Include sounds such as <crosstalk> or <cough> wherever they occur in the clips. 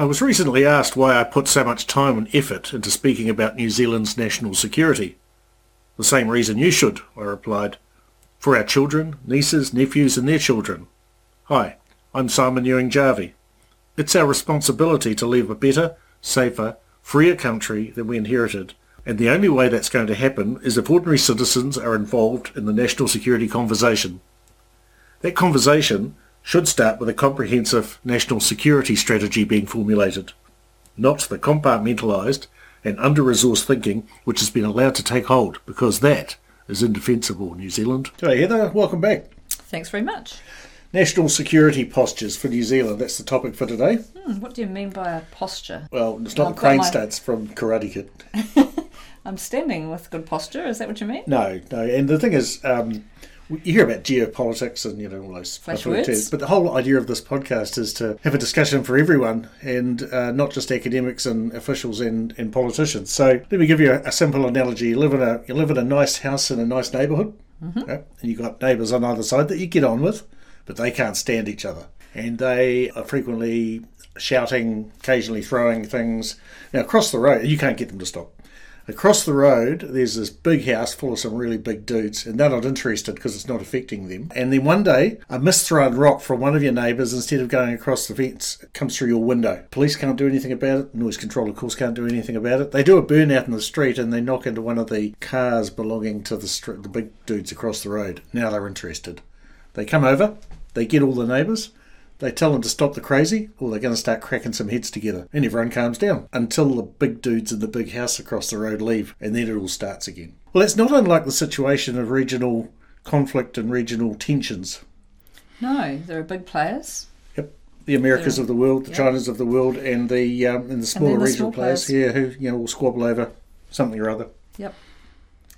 I was recently asked why I put so much time and effort into speaking about New Zealand's national security. The same reason you should, I replied. For our children, nieces, nephews and their children. Hi, I'm Simon Ewing Jarvie. It's our responsibility to leave a better, safer, freer country than we inherited, and the only way that's going to happen is if ordinary citizens are involved in the national security conversation. That conversation should start with a comprehensive national security strategy being formulated, not the compartmentalised and under-resourced thinking which has been allowed to take hold, because that is indefensible, New Zealand. G'day Heather, welcome back. Thanks very much. National security postures for New Zealand, that's the topic for today. Hmm, what do you mean by a posture? Well, it's not I've the got crane my- stance from Karate Kid. <laughs> I'm standing with good posture, is that what you mean? No, no, and the thing is, um, you hear about geopolitics and you know all those Flash words. terms, but the whole idea of this podcast is to have a discussion for everyone and uh, not just academics and officials and, and politicians. So let me give you a, a simple analogy: you live in a you live in a nice house in a nice neighbourhood, Mm-hmm. okay, and you have got neighbours on either side that you get on with, but they can't stand each other, and they are frequently shouting, occasionally throwing things. Now across the road, you can't get them to stop. Across the road, there's this big house full of some really big dudes, and they're not interested because it's not affecting them. And then one day, a misthrown rock from one of your neighbours, instead of going across the fence, comes through your window. Police can't do anything about it. Noise control, of course, can't do anything about it. They do a burnout in the street, and they knock into one of the cars belonging to the the big dudes across the road. Now they're interested. They come over, they get all the neighbours, they tell them to stop the crazy, or they're going to start cracking some heads together. And everyone calms down until the big dudes in the big house across the road leave, and then it all starts again. Well, it's not unlike the situation of regional conflict and regional tensions. No, there are big players. Yep. The Americas Yeah. of the world, the Yeah. Chinas of the world, and the um, and the smaller the regional players, players. yeah, who you know will squabble over something or other. Yep.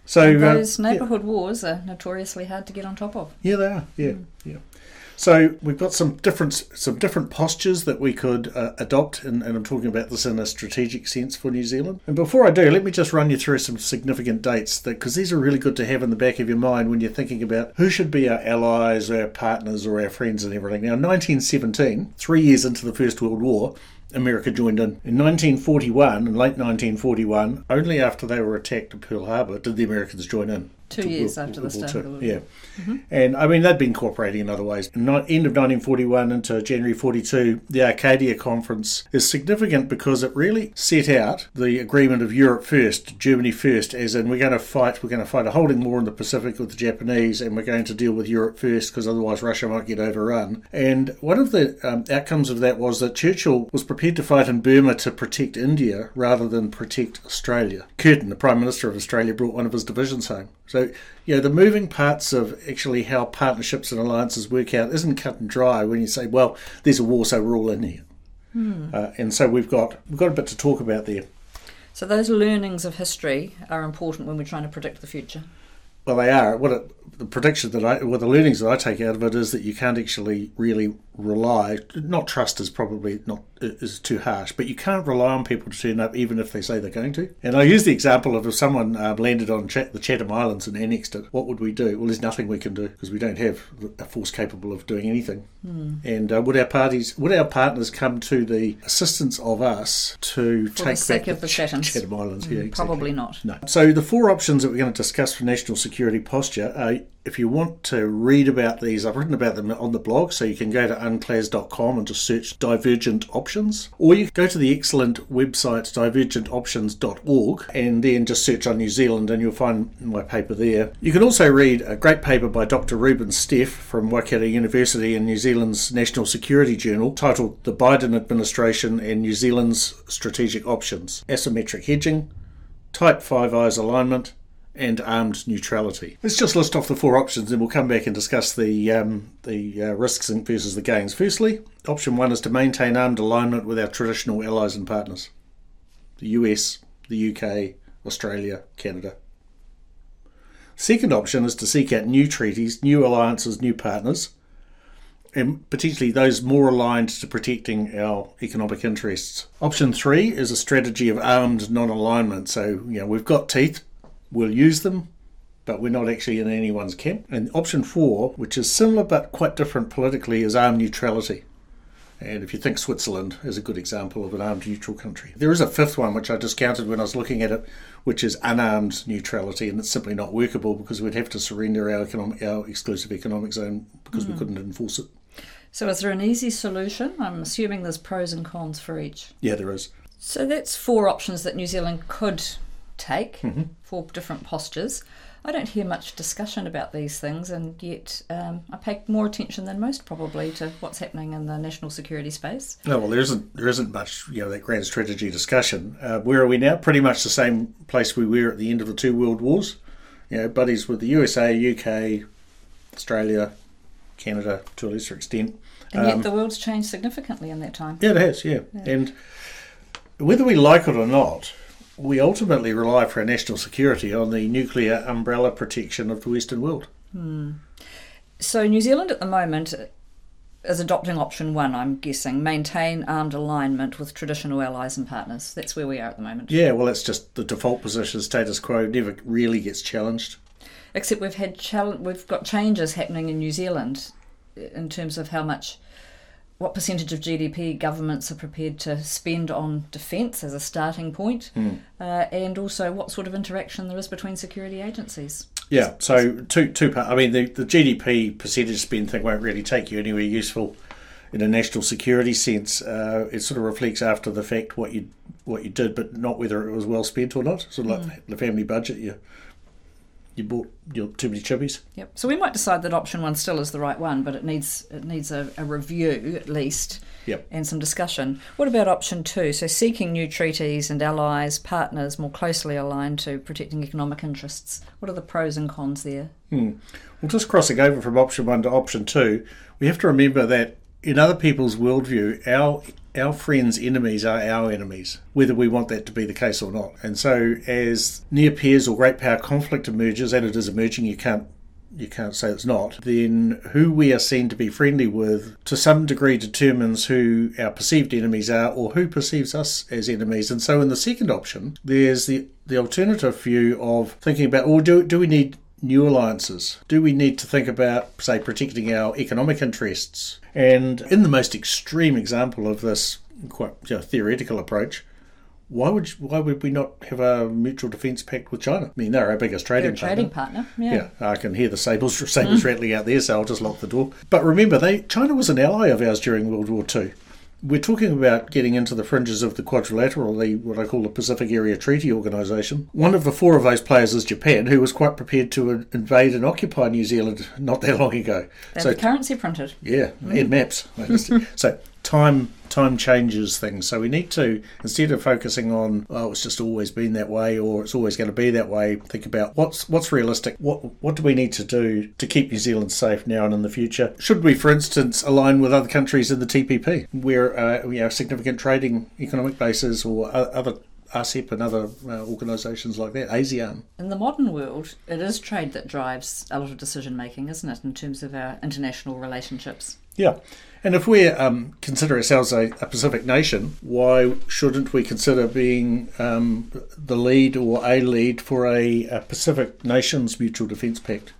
So And uh, those yeah. neighbourhood wars are notoriously hard to get on top of. Yeah, they are. Yeah, Mm. yeah. So we've got some different some different postures that we could uh, adopt, and, and I'm talking about this in a strategic sense for New Zealand. And before I do, let me just run you through some significant dates that because these are really good to have in the back of your mind when you're thinking about who should be our allies, our partners, or our friends, and everything. Now, 1917, three years into the First World War. America joined in. In 1941, in late 1941, only after they were attacked at Pearl Harbor did the Americans join in. Two years after the start of the war. Yeah. And I mean, they'd been cooperating in other ways. End of 1941 into January 42, the Arcadia Conference is significant because it really set out the agreement of Europe first, Germany first, as in we're going to fight, we're going to fight a holding war in the Pacific with the Japanese, and we're going to deal with Europe first because otherwise Russia might get overrun. And one of the um, outcomes of that was that Churchill was prepared to fight in Burma to protect India rather than protect Australia. Curtin, the Prime Minister of Australia, brought one of his divisions home. So, you know, the moving parts of actually how partnerships and alliances work out isn't cut and dry when you say, well, there's a war, so we're all in here. Uh, and so we've got we've got a bit to talk about there. So those learnings of history are important when we're trying to predict the future. Well, they are. What it, the prediction that I, well, the learnings that I take out of it is that you can't actually really rely. Not trust is probably not is too harsh, but you can't rely on people to turn up even if they say they're going to. And I use the example of if someone uh, landed on Chat, the Chatham Islands and annexed it, what would we do? Well, there's nothing we can do because we don't have a force capable of doing anything. And uh, would our parties, would our partners come to the assistance of us to For take sake back of the Ch- Chatham Islands? Yeah, exactly. Probably not. No. So the four options that we're going to discuss for national security posture are if you want to read about these, I've written about them on the blog, so you can go to unclas.com and just search divergent options. Or you can go to the excellent website divergentoptions.org and then just search on New Zealand and you'll find my paper there. You can also read a great paper by Dr. Reuben Steff from Waikato University in New Zealand's National Security Journal titled The Biden Administration and New Zealand's Strategic Options Asymmetric Hedging, Tight 5 eyes alignment, and armed neutrality. Let's just list off the four options, and we'll come back and discuss the um, the uh, risks versus the gains. Firstly, option one is to maintain armed alignment with our traditional allies and partners: the US, the UK, Australia, Canada. Second option is to seek out new treaties, new alliances, new partners, and potentially those more aligned to protecting our economic interests. Option three is a strategy of armed non-alignment. So, you know, we've got teeth, we'll use them, but we're not actually in anyone's camp. And option four, which is similar but quite different politically, is armed neutrality. And if you think Switzerland is a good example of an armed neutral country, there is a fifth one which I discounted when I was looking at it, which is unarmed neutrality, and it's simply not workable because we'd have to surrender our economic, our exclusive economic zone because we hmm. couldn't enforce it. So, is there an easy solution? I'm assuming there's pros and cons for each. Yeah, there is. So, that's four options that New Zealand could take, for different postures. I don't hear much discussion about these things, and yet um, I pay more attention than most probably to what's happening in the national security space. No, well, there isn't there isn't much you know that grand strategy discussion. Uh, where are we now? Pretty much the same place we were at the end of the two world wars. You know, buddies with the USA, UK, Australia, Canada to a lesser extent. And yet Um, the world's changed significantly in that time. Yeah, it has. Yeah. and whether we like it or not, we ultimately rely for our national security on the nuclear umbrella protection of the Western world. Hmm. So New Zealand at the moment is adopting option one, I'm guessing, maintain armed alignment with traditional allies and partners. That's where we are at the moment. Yeah, well, it's just the default position, status quo, never really gets challenged. Except we've had chal- we've got changes happening in New Zealand uh, in terms of how much what percentage of GDP governments are prepared to spend on defence as a starting point, uh, and also what sort of interaction there is between security agencies. Yeah, so two two part. I mean, the, the GDP percentage spend thing won't really take you anywhere useful in a national security sense. Uh, it sort of reflects after the fact what you what you did, but not whether it was well spent or not. Sort of like the family budget. You you bought your too many chippies. Yep. So we might decide that option one still is the right one, but it needs it needs a, a review at least. Yep. And some discussion. What about option two? So seeking new treaties and allies, partners more closely aligned to protecting economic interests. What are the pros and cons there? Hmm. Well, just crossing over from option one to option two, we have to remember that in other people's worldview, our our friends' enemies are our enemies, whether we want that to be the case or not. And so, as near peers or great power conflict emerges, and it is emerging, you can't you can't say it's not. Then who we are seen to be friendly with, to some degree, determines who our perceived enemies are, or who perceives us as enemies. And so, in the second option, there's the the alternative view of thinking about, well, do do we need new alliances? Do we need to think about, say, protecting our economic interests? And in the most extreme example of this quite you know, theoretical approach, why would why would we not have a mutual defence pact with China? I mean, they're our biggest trading a trading partner. partner. Yeah. Yeah, I can hear the sabers <laughs> sabers rattling out there, so I'll just lock the door. But remember, they China was an ally of ours during World War Two. We're talking about getting into the fringes of the quadrilateral, the what I call the Pacific Area Treaty Organisation. One of the four of those players is Japan, who was quite prepared to invade and occupy New Zealand not that long ago. They So currency printed. yeah, and maps. <laughs> so time time changes things. So we need to instead of focusing on oh it's just always been that way or it's always going to be that way, think about what's what's realistic. What what do we need to do to keep New Zealand safe now and in the future? Should we, for instance, align with other countries in the TPP where uh, we have significant trading economic bases or other RCEP and other uh, organisations like that, ASEAN. In the modern world, it is trade that drives a lot of decision making, isn't it, in terms of our international relationships? Yeah. And if we um, consider ourselves a, a Pacific nation, why shouldn't we consider being um, the lead or a lead for a, a Pacific Nations Mutual Defence Pact?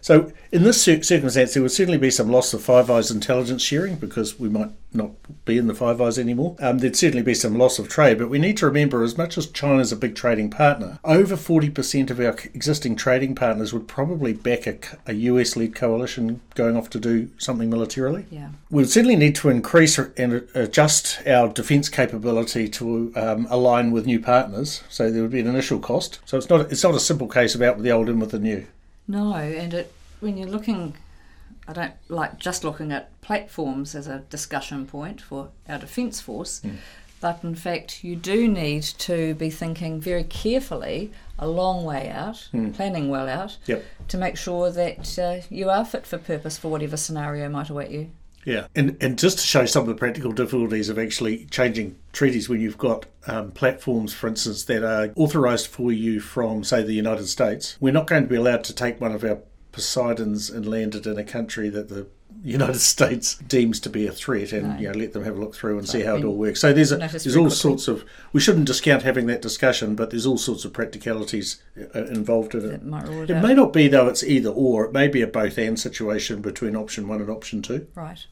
So, in this circumstance, there would certainly be some loss of Five Eyes intelligence sharing because we might not be in the Five Eyes anymore. Um, there'd certainly be some loss of trade, but we need to remember as much as China's a big trading partner, over 40% of our existing trading partners would probably back a, a US led coalition going off to do something militarily. Yeah. We would certainly need to increase and adjust our defence capability to um, align with new partners. So there would be an initial cost. So it's not it's not a simple case of out with the old in with the new. No, and it when you're looking, I don't like just looking at platforms as a discussion point for our defence force, but in fact, you do need to be thinking very carefully a long way out, planning well out, Yep. to make sure that uh, you are fit for purpose for whatever scenario might await you. Yeah, and and just to show some of the practical difficulties of actually changing treaties when you've got um, platforms, for instance, that are authorised for you from, say, the United States, we're not going to be allowed to take one of our Poseidons and landed in a country that the United <laughs> States deems to be a threat, and No. you know let them have a look through and see how it all works. So there's a, there's all sorts of we shouldn't discount having that discussion, but there's all sorts of practicalities uh, involved in it. It It may not be though; it's either or. It may be a both and situation between option one and option two. Right.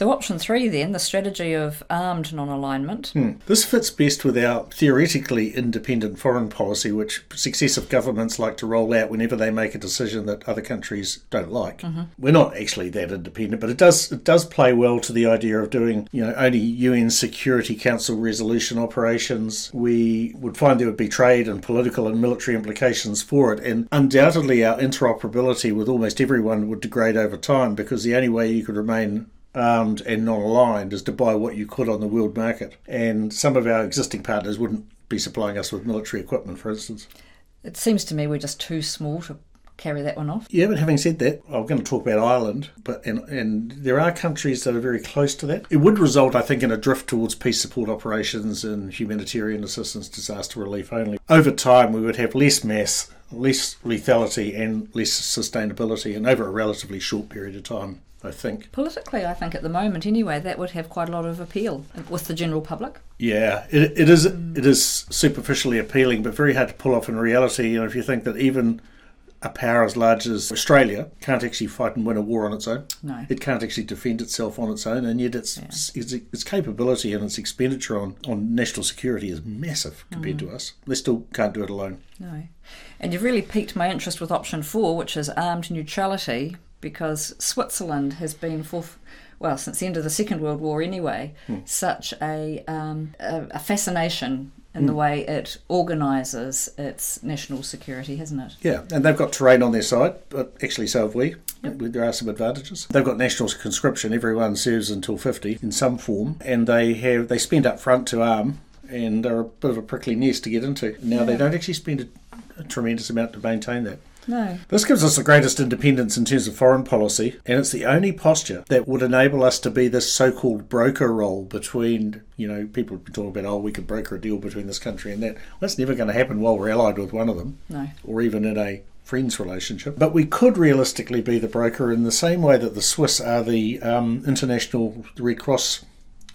So, option three, then, the strategy of armed non alignment. Hmm. This fits best with our theoretically independent foreign policy, which successive governments like to roll out whenever they make a decision that other countries don't like. Mm-hmm. We're not actually that independent, but it does it does play well to the idea of doing you know only UN Security Council resolution operations. We would find there would be trade and political and military implications for it, and undoubtedly our interoperability with almost everyone would degrade over time because the only way you could remain armed and non aligned is to buy what you could on the world market. And some of our existing partners wouldn't be supplying us with military equipment, for instance. It seems to me we're just too small to carry that one off. Yeah, but having said that, I'm going to talk about Ireland, but and, and there are countries that are very close to that. It would result, I think, in a drift towards peace support operations and humanitarian assistance, disaster relief only. Over time, we would have less mass, less lethality, and less sustainability, and over a relatively short period of time. I think. Politically, I think at the moment, anyway, that would have quite a lot of appeal with the general public. Yeah, it, it is. It is superficially appealing, but very hard to pull off in reality. You know, if you think that even a power as large as Australia can't actually fight and win a war on its own. No. It can't actually defend itself on its own, and yet its yeah. its, its, capability and its expenditure on, on national security is massive compared mm. to us. They still can't do it alone. No. And you've really piqued my interest with option four, which is armed neutrality, because Switzerland has been for well since the end of the Second World War anyway, hmm. such a, um, a, a fascination in the hmm. way it organises its national security, hasn't it? Yeah, and they've got terrain on their side, but actually so have we. Yep. There are some advantages. They've got national conscription; everyone serves until fifty in some form, and they have they spend up front to arm, and they're a bit of a prickly nest to get into. Now yeah. they don't actually spend a, a tremendous amount to maintain that. No. This gives us the greatest independence in terms of foreign policy, and it's the only posture that would enable us to be this so called broker role between, you know, people talking about, oh, we could broker a deal between this country and that. Well, that's never going to happen while we're allied with one of them. No. Or even in a friends relationship. But we could realistically be the broker in the same way that the Swiss are the um, international Red Cross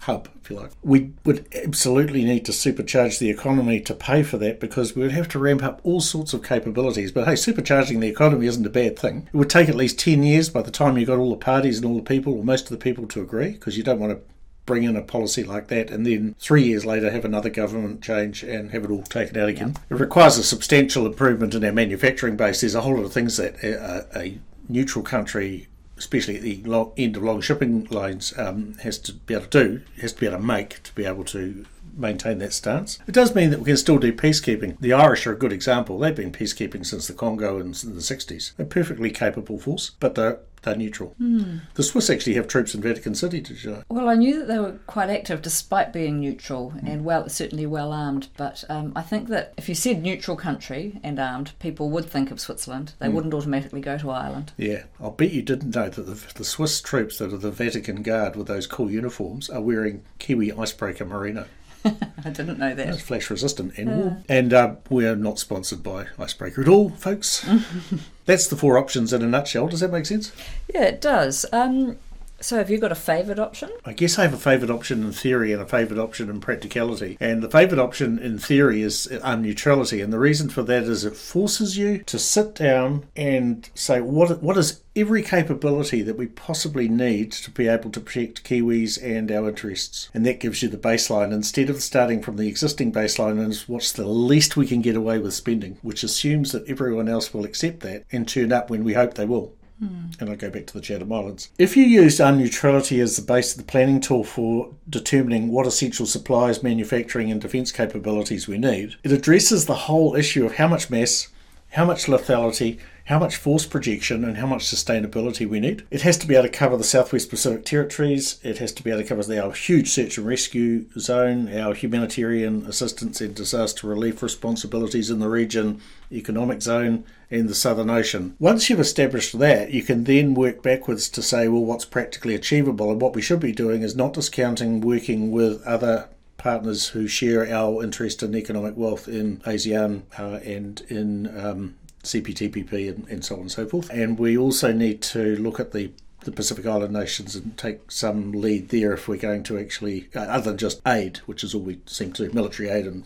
hub, if you like. We would absolutely need to supercharge the economy to pay for that because we would have to ramp up all sorts of capabilities. But hey, supercharging the economy isn't a bad thing. It would take at least 10 years by the time you got all the parties and all the people, or most of the people, to agree because you don't want to bring in a policy like that and then three years later have another government change and have it all taken out again. It requires a substantial improvement in our manufacturing base. There's a whole lot of things that a, a neutral country especially at the long, end of long shipping lines, um, has to be able to do, has to be able to make to be able to maintain that stance. It does mean that we can still do peacekeeping. The Irish are a good example. They've been peacekeeping since the Congo in the 60s. They're a perfectly capable force, but they're they're neutral. Mm. The Swiss actually have troops in Vatican City, did you know? Well, I knew that they were quite active despite being neutral mm. and well, certainly well armed. But um, I think that if you said neutral country and armed, people would think of Switzerland. They mm. wouldn't automatically go to Ireland. Yeah, I'll bet you didn't know that the, the Swiss troops that are the Vatican Guard with those cool uniforms are wearing Kiwi icebreaker merino. <laughs> I didn't know that. It's flash resistant and warm. And uh, we're not sponsored by Icebreaker at all, folks. <laughs> That's the four options in a nutshell. Does that make sense? Yeah, it does. Um, so, have you got a favourite option? I guess I have a favourite option in theory and a favourite option in practicality. And the favourite option in theory is uh, um, neutrality. And the reason for that is it forces you to sit down and say, what, what is every capability that we possibly need to be able to protect Kiwis and our interests? And that gives you the baseline instead of starting from the existing baseline and what's the least we can get away with spending, which assumes that everyone else will accept that and turn up when we hope they will. And I go back to the Chatham Islands. If you used neutrality as the base of the planning tool for determining what essential supplies, manufacturing, and defence capabilities we need, it addresses the whole issue of how much mass, how much lethality, how much force projection, and how much sustainability we need. It has to be able to cover the Southwest Pacific territories. It has to be able to cover our huge search and rescue zone, our humanitarian assistance and disaster relief responsibilities in the region, economic zone, and the Southern Ocean. Once you've established that, you can then work backwards to say, well, what's practically achievable? And what we should be doing is not discounting working with other partners who share our interest in economic wealth in ASEAN uh, and in um, CPTPP and, and so on and so forth. And we also need to look at the the Pacific Island nations and take some lead there if we're going to actually, uh, other than just aid, which is all we seem to do, military aid and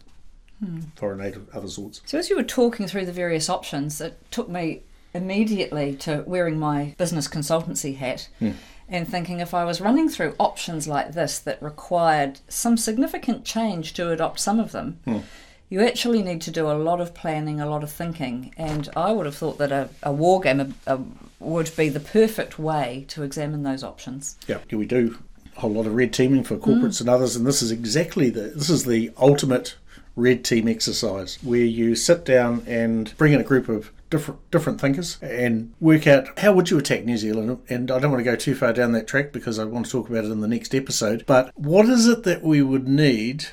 hmm. foreign aid of other sorts. So, as you were talking through the various options, it took me immediately to wearing my business consultancy hat. Hmm. and thinking if I was running through options like this that required some significant change to adopt some of them, Hmm. You actually need to do a lot of planning, a lot of thinking. And I would have thought that a, a war game a, a, would be the perfect way to examine those options. Yeah, we do a whole lot of red teaming for corporates mm. and others, and this is exactly the this is the ultimate red team exercise where you sit down and bring in a group of different different thinkers and work out how would you attack New Zealand. And I don't want to go too far down that track because I want to talk about it in the next episode. But what is it that we would need?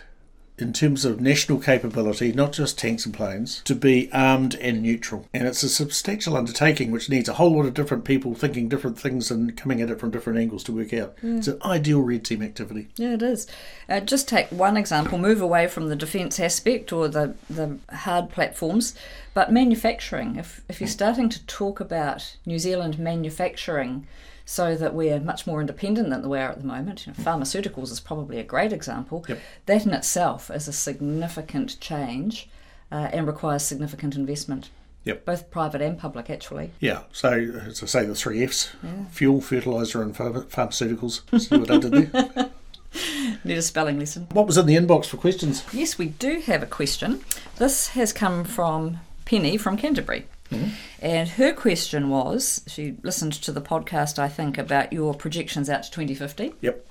In terms of national capability, not just tanks and planes, to be armed and neutral. And it's a substantial undertaking which needs a whole lot of different people thinking different things and coming at it from different angles to work out. It's an ideal red team activity. Yeah, it is. Uh, just take one example, move away from the defence aspect or the, the hard platforms, but manufacturing. If, if you're starting to talk about New Zealand manufacturing so that we're much more independent than we are at the moment, you know, pharmaceuticals is probably a great example. Yep. That in itself is a significant change uh, and requires significant investment. Yep. Both private and public, actually. Yeah, so as I say, the three Fs fuel, fertiliser, and pharma- pharmaceuticals. See what I did there? <laughs> Need a spelling lesson. What was in the inbox for questions? Yes, we do have a question. This has come from Penny from Canterbury. Mm-hmm. And her question was she listened to the podcast, I think, about your projections out to 2050. Yep.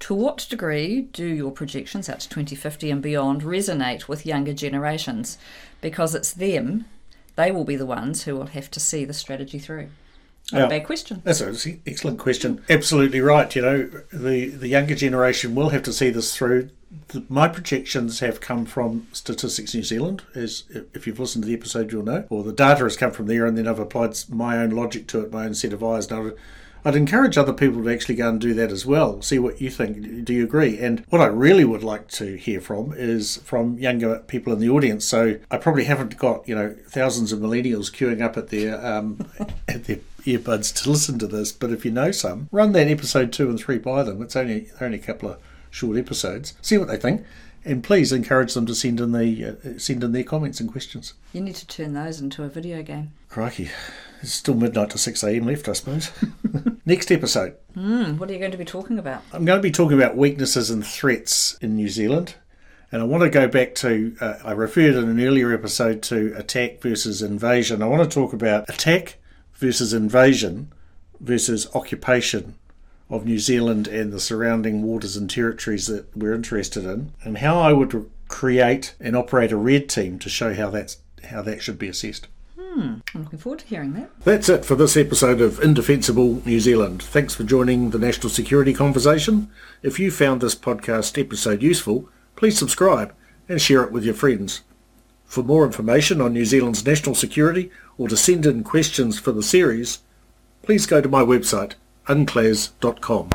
To what degree do your projections out to 2050 and beyond resonate with younger generations? Because it's them, they will be the ones who will have to see the strategy through. Not Yeah. a bad question. That's an excellent question. Absolutely right. You know, the, the younger generation will have to see this through. The, my projections have come from Statistics New Zealand, as if you've listened to the episode, you'll know. Or the data has come from there, and then I've applied my own logic to it, my own set of eyes. Now, I'd encourage other people to actually go and do that as well. See what you think. Do you agree? And what I really would like to hear from is from younger people in the audience. So I probably haven't got you know thousands of millennials queuing up at their um, <laughs> at their earbuds to listen to this. But if you know some, run that episode two and three by them. It's only only a couple of short episodes. See what they think. And please encourage them to send in the uh, send in their comments and questions. You need to turn those into a video game. Crikey, it's still midnight to six a.m. left, I suppose. <laughs> Next episode, Hmm, what are you going to be talking about? I'm going to be talking about weaknesses and threats in New Zealand. And I want to go back to, uh, I referred in an earlier episode to attack versus invasion. I want to talk about attack versus invasion versus occupation of New Zealand and the surrounding waters and territories that we're interested in, and how I would create and operate a red team to show how that's how that should be assessed. Hmm. I'm looking forward to hearing that. That's it for this episode of Indefensible New Zealand. Thanks for joining the national security conversation. If you found this podcast episode useful, please subscribe and share it with your friends. For more information on New Zealand's national security or to send in questions for the series, please go to my website, unclas.com.